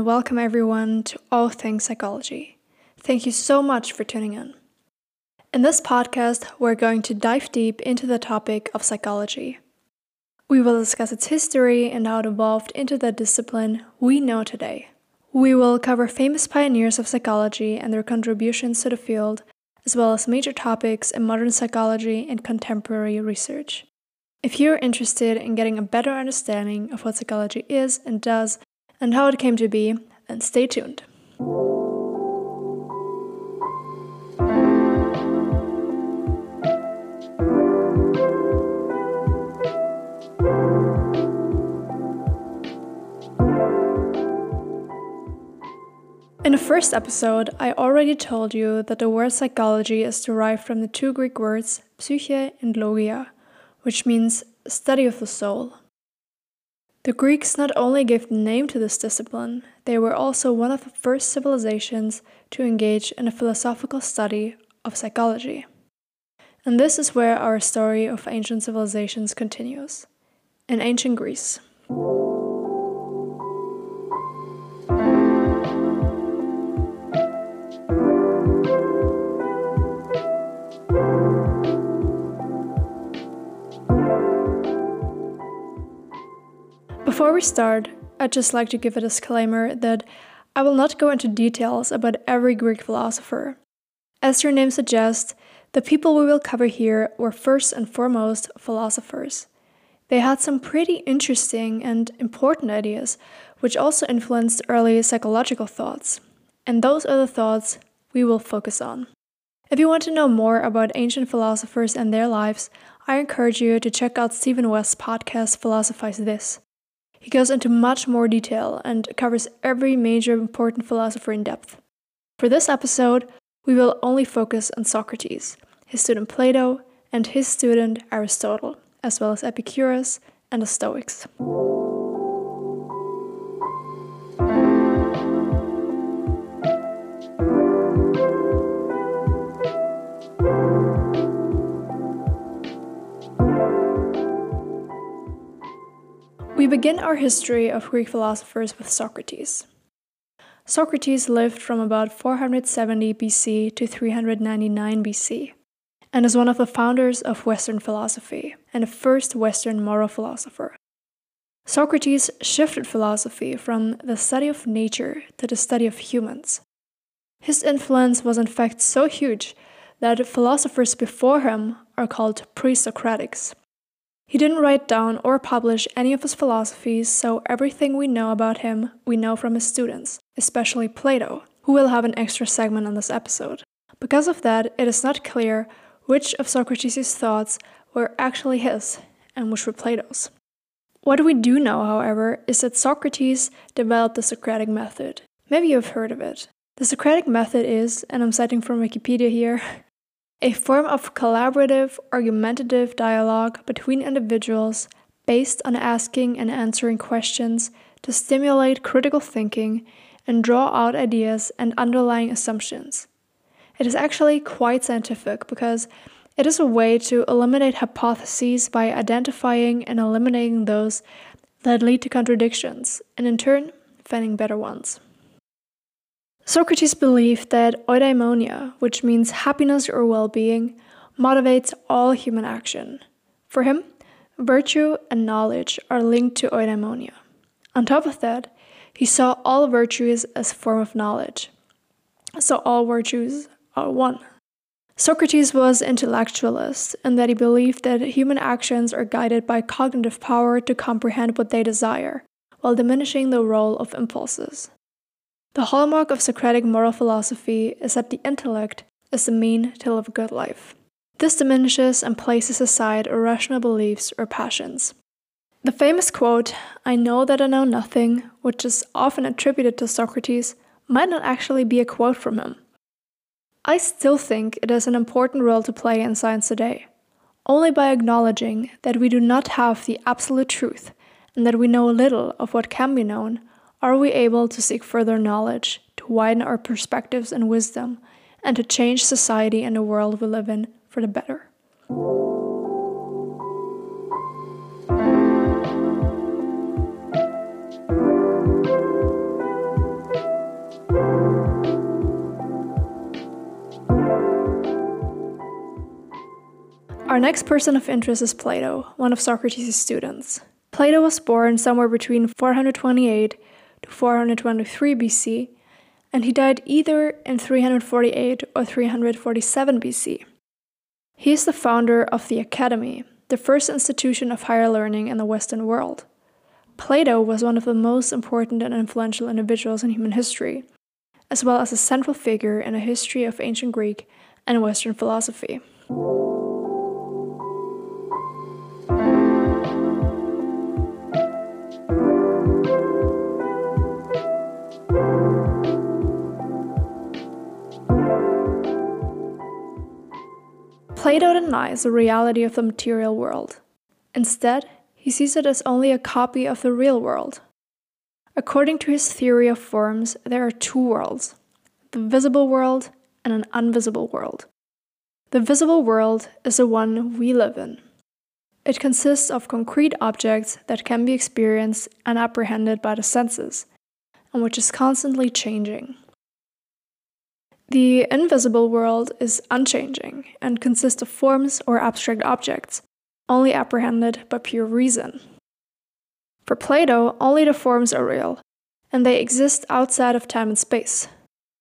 And welcome everyone to All Things Psychology. Thank you so much for tuning in. In this podcast, we're going to dive deep into the topic of psychology. We will discuss its history and how it evolved into the discipline we know today. We will cover famous pioneers of psychology and their contributions to the field, as well as major topics in modern psychology and contemporary research. If you're interested in getting a better understanding of what psychology is and does and how it came to be, and stay tuned. In the first episode, I already told you that the word psychology is derived from the two Greek words psyche and logia, which means study of the soul. The Greeks not only gave the name to this discipline, they were also one of the first civilizations to engage in a philosophical study of psychology. And this is where our story of ancient civilizations continues in ancient Greece. Before we start, I'd just like to give a disclaimer that I will not go into details about every Greek philosopher. As their name suggests, the people we will cover here were first and foremost philosophers. They had some pretty interesting and important ideas, which also influenced early psychological thoughts. And those are the thoughts we will focus on. If you want to know more about ancient philosophers and their lives, I encourage you to check out Stephen West's podcast Philosophize This. He goes into much more detail and covers every major important philosopher in depth. For this episode, we will only focus on Socrates, his student Plato, and his student Aristotle, as well as Epicurus and the Stoics. Begin our history of Greek philosophers with Socrates. Socrates lived from about 470 BC to 399 BC and is one of the founders of Western philosophy and the first Western moral philosopher. Socrates shifted philosophy from the study of nature to the study of humans. His influence was in fact so huge that philosophers before him are called pre Socratics. He didn't write down or publish any of his philosophies, so everything we know about him we know from his students, especially Plato, who will have an extra segment on this episode. Because of that, it is not clear which of Socrates' thoughts were actually his and which were Plato's. What we do know, however, is that Socrates developed the Socratic method. Maybe you've heard of it. The Socratic method is, and I'm citing from Wikipedia here, a form of collaborative, argumentative dialogue between individuals based on asking and answering questions to stimulate critical thinking and draw out ideas and underlying assumptions. It is actually quite scientific because it is a way to eliminate hypotheses by identifying and eliminating those that lead to contradictions, and in turn, finding better ones. Socrates believed that eudaimonia, which means happiness or well being, motivates all human action. For him, virtue and knowledge are linked to eudaimonia. On top of that, he saw all virtues as a form of knowledge. So all virtues are one. Socrates was intellectualist in that he believed that human actions are guided by cognitive power to comprehend what they desire, while diminishing the role of impulses. The hallmark of Socratic moral philosophy is that the intellect is the mean to live a good life. This diminishes and places aside irrational beliefs or passions. The famous quote, I know that I know nothing, which is often attributed to Socrates, might not actually be a quote from him. I still think it has an important role to play in science today. Only by acknowledging that we do not have the absolute truth and that we know little of what can be known are we able to seek further knowledge, to widen our perspectives and wisdom, and to change society and the world we live in for the better? Our next person of interest is Plato, one of Socrates' students. Plato was born somewhere between 428 to 423 BC, and he died either in 348 or 347 BC. He is the founder of the Academy, the first institution of higher learning in the Western world. Plato was one of the most important and influential individuals in human history, as well as a central figure in the history of ancient Greek and Western philosophy. Plato denies the reality of the material world. Instead, he sees it as only a copy of the real world. According to his theory of forms, there are two worlds the visible world and an invisible world. The visible world is the one we live in. It consists of concrete objects that can be experienced and apprehended by the senses, and which is constantly changing. The invisible world is unchanging and consists of forms or abstract objects, only apprehended by pure reason. For Plato, only the forms are real, and they exist outside of time and space.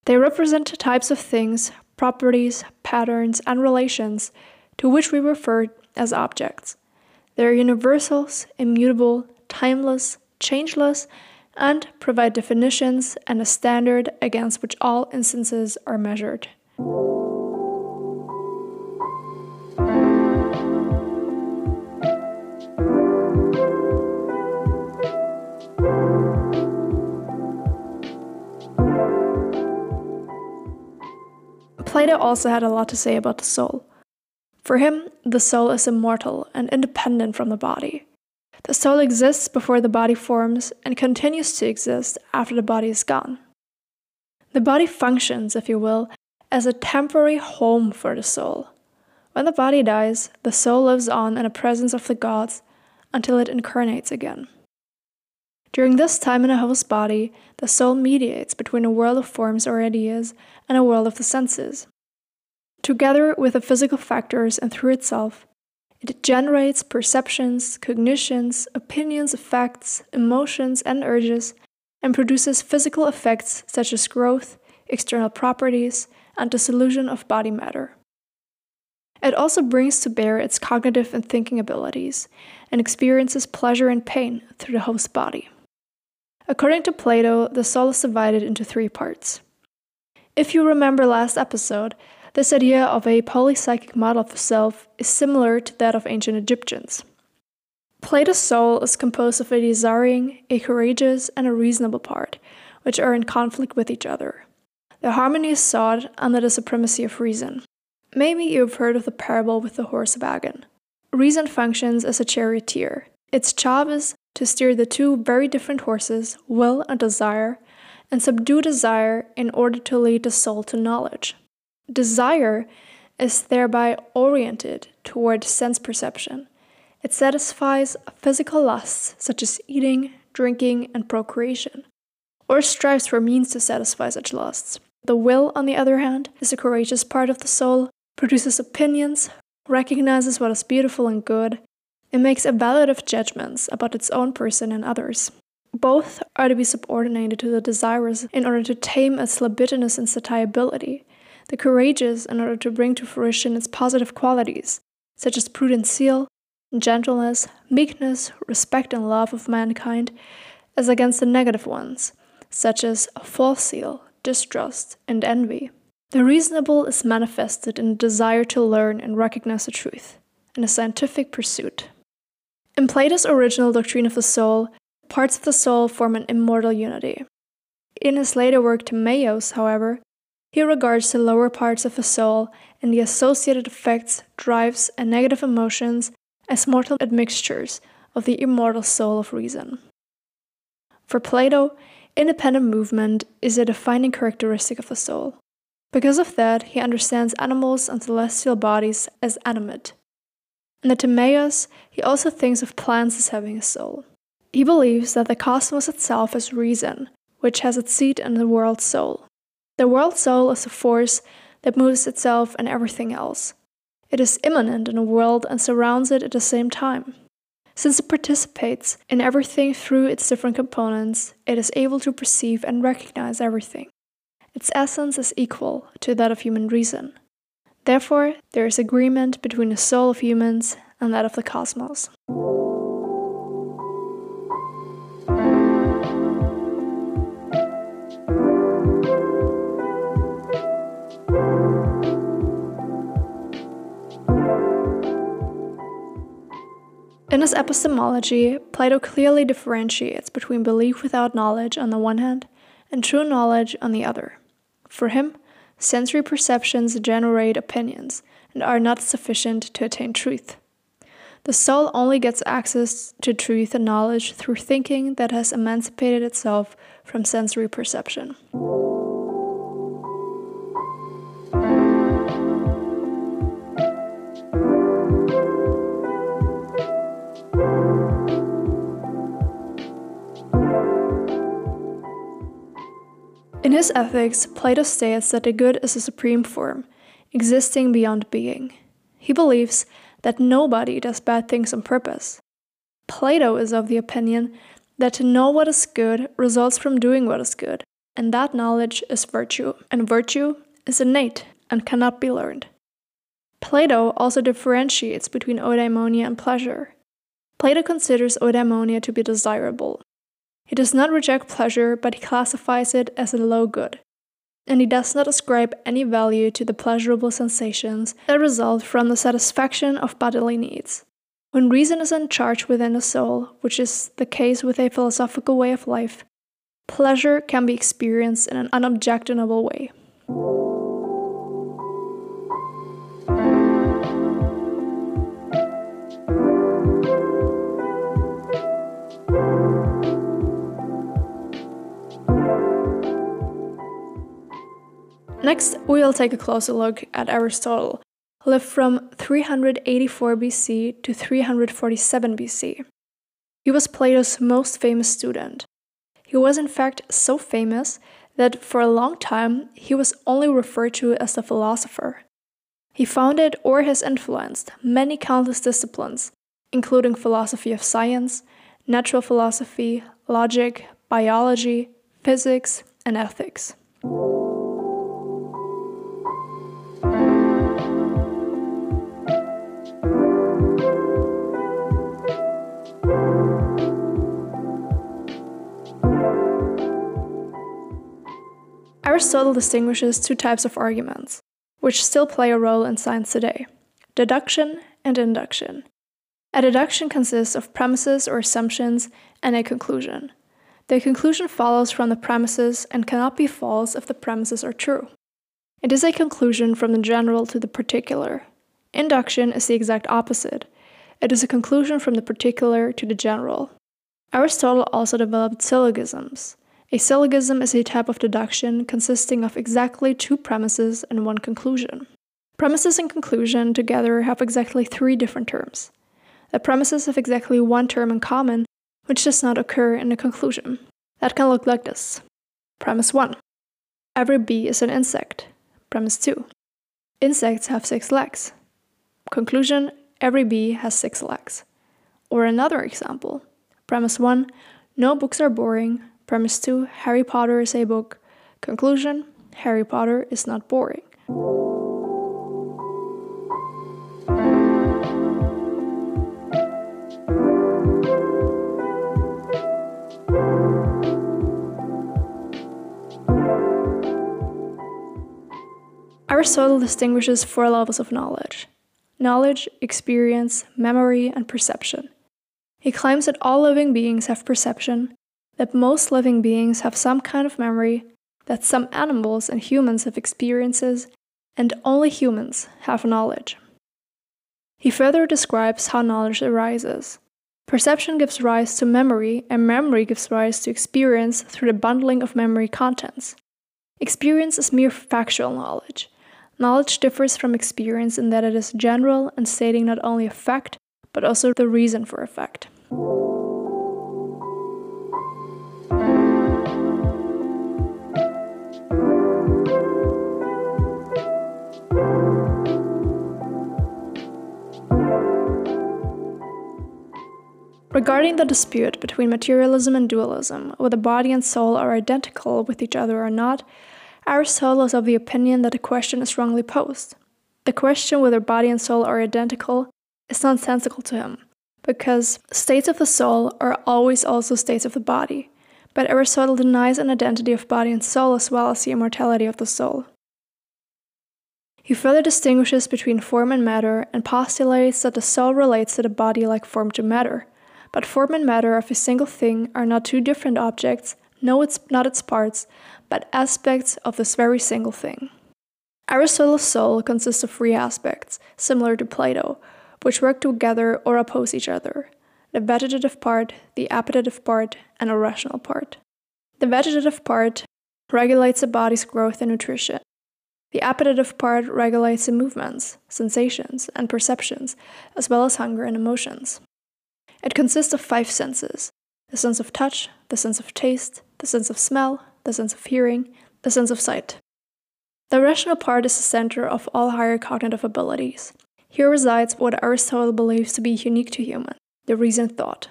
They represent types of things, properties, patterns, and relations to which we refer as objects. They are universals, immutable, timeless, changeless, and provide definitions and a standard against which all instances are measured. Plato also had a lot to say about the soul. For him, the soul is immortal and independent from the body. The soul exists before the body forms and continues to exist after the body is gone. The body functions, if you will, as a temporary home for the soul. When the body dies, the soul lives on in the presence of the gods until it incarnates again. During this time in a host body, the soul mediates between a world of forms or ideas and a world of the senses. Together with the physical factors and through itself, it generates perceptions, cognitions, opinions, effects, emotions, and urges, and produces physical effects such as growth, external properties, and dissolution of body matter. It also brings to bear its cognitive and thinking abilities, and experiences pleasure and pain through the host body. According to Plato, the soul is divided into three parts. If you remember last episode, this idea of a polypsychic model of the self is similar to that of ancient Egyptians. Plato's soul is composed of a desiring, a courageous, and a reasonable part, which are in conflict with each other. The harmony is sought under the supremacy of reason. Maybe you have heard of the parable with the horse wagon. Reason functions as a charioteer. Its job is to steer the two very different horses, will and desire, and subdue desire in order to lead the soul to knowledge. Desire is thereby oriented toward sense perception. It satisfies physical lusts such as eating, drinking, and procreation, or strives for means to satisfy such lusts. The will, on the other hand, is a courageous part of the soul, produces opinions, recognizes what is beautiful and good, and makes evaluative judgments about its own person and others. Both are to be subordinated to the desires in order to tame its libidinous insatiability, the courageous in order to bring to fruition its positive qualities, such as prudent zeal, gentleness, meekness, respect, and love of mankind, as against the negative ones, such as false zeal, distrust, and envy. The reasonable is manifested in a desire to learn and recognize the truth, in a scientific pursuit. In Plato's original doctrine of the soul, parts of the soul form an immortal unity. In his later work Timaeus, however, he regards the lower parts of the soul and the associated effects, drives, and negative emotions as mortal admixtures of the immortal soul of reason. For Plato, independent movement is a defining characteristic of the soul. Because of that, he understands animals and celestial bodies as animate. In the Timaeus, he also thinks of plants as having a soul. He believes that the cosmos itself is reason, which has its seat in the world soul. The world soul is a force that moves itself and everything else. It is immanent in the world and surrounds it at the same time. Since it participates in everything through its different components, it is able to perceive and recognize everything. Its essence is equal to that of human reason. Therefore, there is agreement between the soul of humans and that of the cosmos. In his epistemology, Plato clearly differentiates between belief without knowledge on the one hand and true knowledge on the other. For him, sensory perceptions generate opinions and are not sufficient to attain truth. The soul only gets access to truth and knowledge through thinking that has emancipated itself from sensory perception. In his Ethics, Plato states that the good is a supreme form, existing beyond being. He believes that nobody does bad things on purpose. Plato is of the opinion that to know what is good results from doing what is good, and that knowledge is virtue, and virtue is innate and cannot be learned. Plato also differentiates between eudaimonia and pleasure. Plato considers eudaimonia to be desirable, he does not reject pleasure, but he classifies it as a low good. And he does not ascribe any value to the pleasurable sensations that result from the satisfaction of bodily needs. When reason is in charge within the soul, which is the case with a philosophical way of life, pleasure can be experienced in an unobjectionable way. Next, we will take a closer look at Aristotle, who lived from 384 BC to 347 BC. He was Plato's most famous student. He was, in fact, so famous that for a long time he was only referred to as the philosopher. He founded or has influenced many countless disciplines, including philosophy of science, natural philosophy, logic, biology, physics, and ethics. Aristotle distinguishes two types of arguments, which still play a role in science today deduction and induction. A deduction consists of premises or assumptions and a conclusion. The conclusion follows from the premises and cannot be false if the premises are true. It is a conclusion from the general to the particular. Induction is the exact opposite. It is a conclusion from the particular to the general. Aristotle also developed syllogisms. A syllogism is a type of deduction consisting of exactly two premises and one conclusion. Premises and conclusion together have exactly three different terms. The premises have exactly one term in common, which does not occur in the conclusion. That can look like this. Premise 1. Every bee is an insect. Premise 2. Insects have six legs. Conclusion Every bee has six legs. Or another example. Premise 1. No books are boring. Premise 2 Harry Potter is a book. Conclusion Harry Potter is not boring. Aristotle distinguishes four levels of knowledge knowledge, experience, memory, and perception. He claims that all living beings have perception, that most living beings have some kind of memory, that some animals and humans have experiences, and only humans have knowledge. He further describes how knowledge arises. Perception gives rise to memory, and memory gives rise to experience through the bundling of memory contents. Experience is mere factual knowledge. Knowledge differs from experience in that it is general and stating not only a fact, but also the reason for a fact. Regarding the dispute between materialism and dualism, whether body and soul are identical with each other or not, Aristotle is of the opinion that the question is wrongly posed. The question whether body and soul are identical is nonsensical to him, because states of the soul are always also states of the body, but Aristotle denies an identity of body and soul as well as the immortality of the soul. He further distinguishes between form and matter and postulates that the soul relates to the body like form to matter, but form and matter of a single thing are not two different objects, no, it's not its parts, but aspects of this very single thing. Aristotle's soul consists of three aspects, similar to Plato, which work together or oppose each other the vegetative part, the appetitive part, and a rational part. The vegetative part regulates the body's growth and nutrition. The appetitive part regulates the movements, sensations, and perceptions, as well as hunger and emotions. It consists of five senses the sense of touch, the sense of taste, the sense of smell, the sense of hearing, the sense of sight. The rational part is the center of all higher cognitive abilities. Here resides what Aristotle believes to be unique to human the reason thought.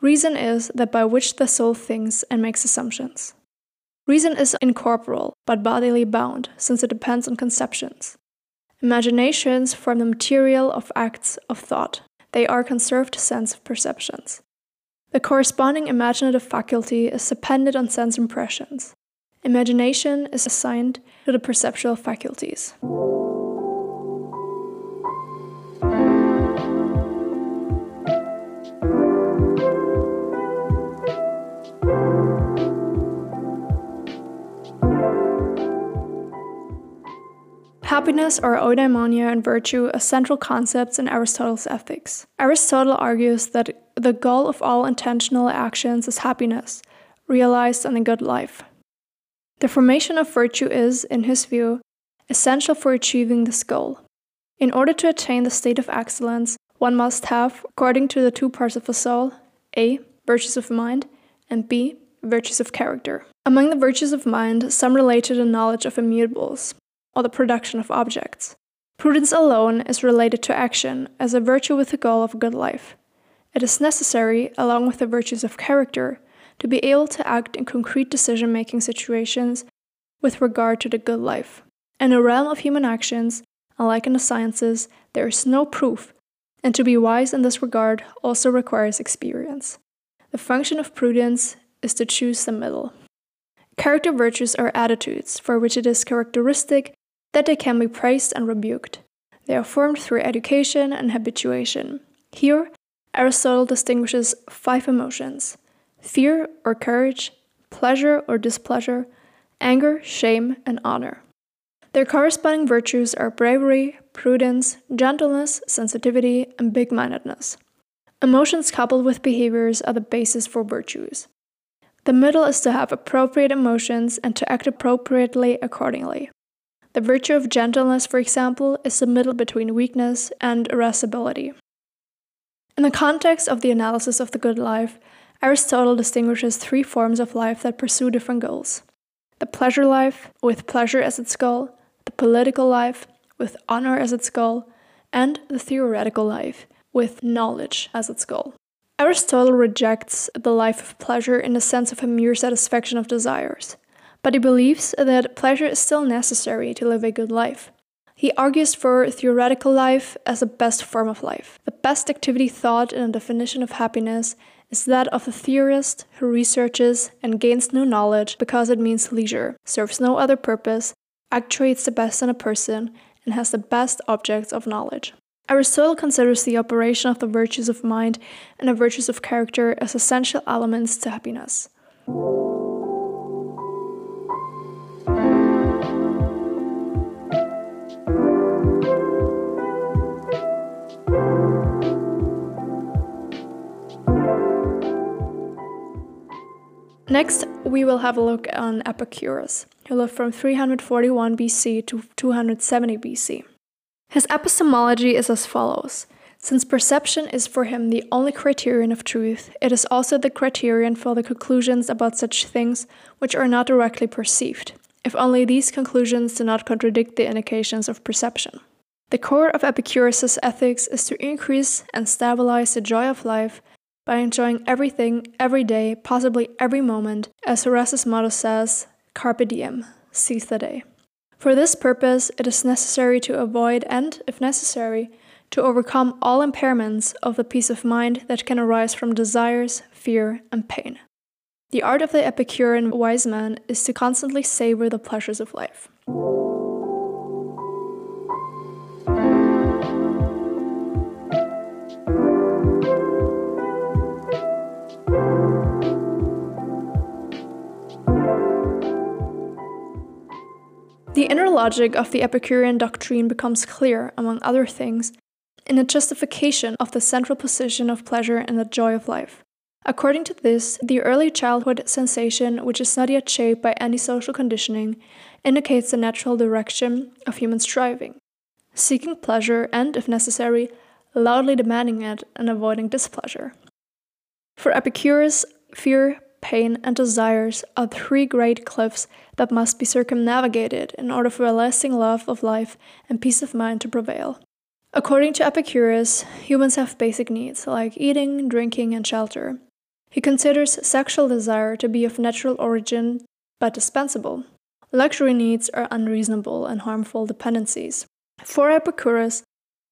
Reason is that by which the soul thinks and makes assumptions. Reason is incorporeal, but bodily bound, since it depends on conceptions. Imaginations form the material of acts of thought, they are conserved sense perceptions. The corresponding imaginative faculty is dependent on sense impressions. Imagination is assigned to the perceptual faculties. Happiness or eudaimonia and virtue are central concepts in Aristotle's ethics. Aristotle argues that the goal of all intentional actions is happiness, realized in a good life. The formation of virtue is, in his view, essential for achieving this goal. In order to attain the state of excellence, one must have, according to the two parts of the soul, A. Virtues of mind, and B. Virtues of character. Among the virtues of mind, some relate to the knowledge of immutables, or the production of objects. Prudence alone is related to action as a virtue with the goal of a good life. It is necessary, along with the virtues of character, to be able to act in concrete decision making situations with regard to the good life. In the realm of human actions, unlike in the sciences, there is no proof, and to be wise in this regard also requires experience. The function of prudence is to choose the middle. Character virtues are attitudes for which it is characteristic that they can be praised and rebuked. They are formed through education and habituation. Here, Aristotle distinguishes five emotions fear or courage, pleasure or displeasure, anger, shame, and honor. Their corresponding virtues are bravery, prudence, gentleness, sensitivity, and big mindedness. Emotions coupled with behaviors are the basis for virtues. The middle is to have appropriate emotions and to act appropriately accordingly. The virtue of gentleness, for example, is the middle between weakness and irascibility. In the context of the analysis of the good life, Aristotle distinguishes three forms of life that pursue different goals the pleasure life, with pleasure as its goal, the political life, with honor as its goal, and the theoretical life, with knowledge as its goal. Aristotle rejects the life of pleasure in the sense of a mere satisfaction of desires but he believes that pleasure is still necessary to live a good life. He argues for theoretical life as the best form of life. The best activity thought in a definition of happiness is that of the theorist who researches and gains new knowledge because it means leisure, serves no other purpose, actuates the best in a person, and has the best objects of knowledge. Aristotle considers the operation of the virtues of mind and the virtues of character as essential elements to happiness. Next, we will have a look on Epicurus, who lived from 341 BC to 270 BC. His epistemology is as follows Since perception is for him the only criterion of truth, it is also the criterion for the conclusions about such things which are not directly perceived, if only these conclusions do not contradict the indications of perception. The core of Epicurus's ethics is to increase and stabilize the joy of life by enjoying everything, every day, possibly every moment, as Horace's motto says, Carpe diem, seize the day. For this purpose, it is necessary to avoid and, if necessary, to overcome all impairments of the peace of mind that can arise from desires, fear, and pain. The art of the Epicurean wise man is to constantly savor the pleasures of life. Logic of the Epicurean doctrine becomes clear, among other things, in a justification of the central position of pleasure and the joy of life. According to this, the early childhood sensation, which is not yet shaped by any social conditioning, indicates the natural direction of human striving, seeking pleasure and, if necessary, loudly demanding it and avoiding displeasure. For Epicurus, fear, pain, and desires are three great cliffs that must be circumnavigated in order for a lasting love of life and peace of mind to prevail. According to Epicurus, humans have basic needs like eating, drinking, and shelter. He considers sexual desire to be of natural origin but dispensable. Luxury needs are unreasonable and harmful dependencies. For Epicurus,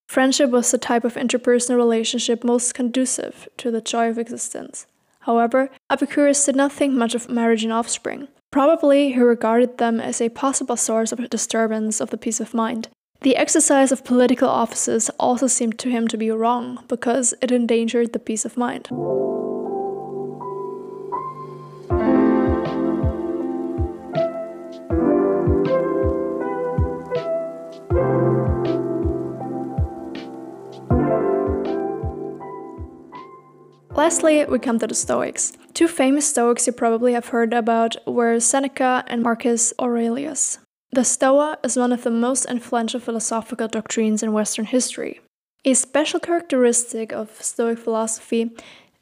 friendship was the type of interpersonal relationship most conducive to the joy of existence. However, Epicurus did not think much of marriage and offspring. Probably he regarded them as a possible source of disturbance of the peace of mind. The exercise of political offices also seemed to him to be wrong because it endangered the peace of mind. Lastly, we come to the Stoics. Two famous Stoics you probably have heard about were Seneca and Marcus Aurelius. The Stoa is one of the most influential philosophical doctrines in Western history. A special characteristic of Stoic philosophy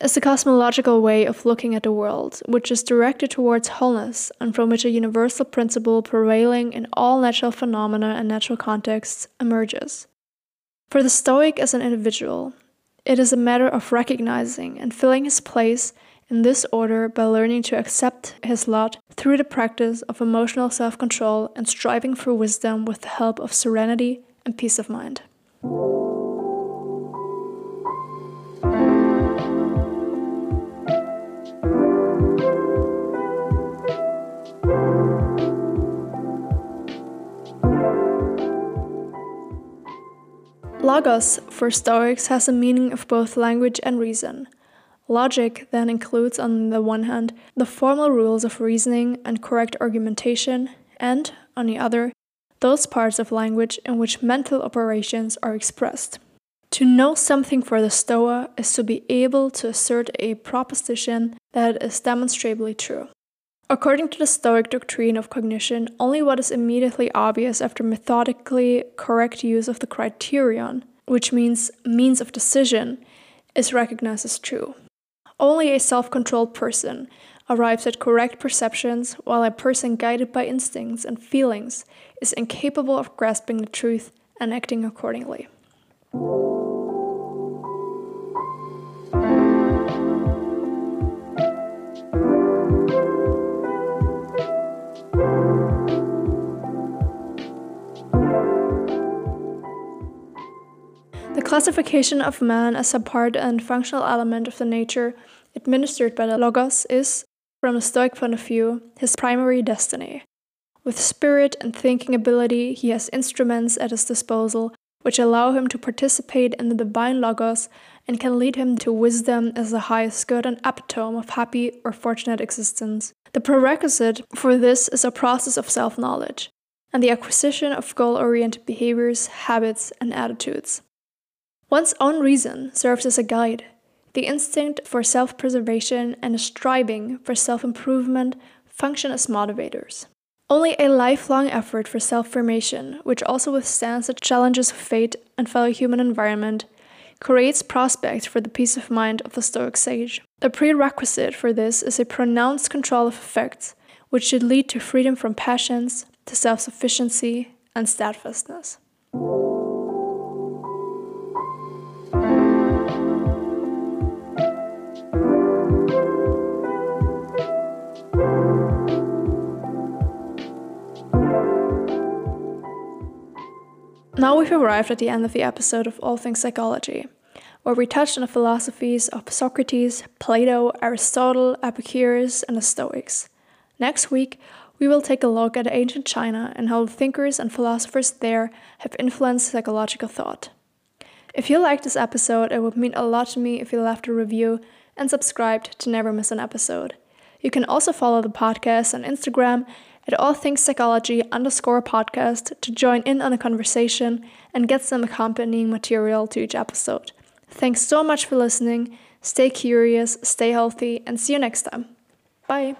is the cosmological way of looking at the world, which is directed towards wholeness and from which a universal principle prevailing in all natural phenomena and natural contexts emerges. For the Stoic as an individual, it is a matter of recognizing and filling his place in this order by learning to accept his lot through the practice of emotional self control and striving for wisdom with the help of serenity and peace of mind. Logos for Stoics has a meaning of both language and reason. Logic then includes, on the one hand, the formal rules of reasoning and correct argumentation, and, on the other, those parts of language in which mental operations are expressed. To know something for the Stoa is to be able to assert a proposition that is demonstrably true. According to the Stoic doctrine of cognition, only what is immediately obvious after methodically correct use of the criterion, which means means of decision, is recognized as true. Only a self controlled person arrives at correct perceptions, while a person guided by instincts and feelings is incapable of grasping the truth and acting accordingly. Classification of man as a part and functional element of the nature administered by the Logos is, from a Stoic point of view, his primary destiny. With spirit and thinking ability, he has instruments at his disposal which allow him to participate in the divine Logos and can lead him to wisdom as the highest good and epitome of happy or fortunate existence. The prerequisite for this is a process of self knowledge and the acquisition of goal oriented behaviors, habits, and attitudes. One's own reason serves as a guide. The instinct for self preservation and a striving for self improvement function as motivators. Only a lifelong effort for self formation, which also withstands the challenges of fate and fellow human environment, creates prospects for the peace of mind of the Stoic sage. A prerequisite for this is a pronounced control of effects, which should lead to freedom from passions, to self sufficiency, and steadfastness. Now we've arrived at the end of the episode of All Things Psychology, where we touched on the philosophies of Socrates, Plato, Aristotle, Epicurus, and the Stoics. Next week, we will take a look at ancient China and how thinkers and philosophers there have influenced psychological thought. If you liked this episode, it would mean a lot to me if you left a review and subscribed to never miss an episode. You can also follow the podcast on Instagram at all things psychology underscore podcast to join in on a conversation and get some accompanying material to each episode. Thanks so much for listening. Stay curious, stay healthy, and see you next time. Bye.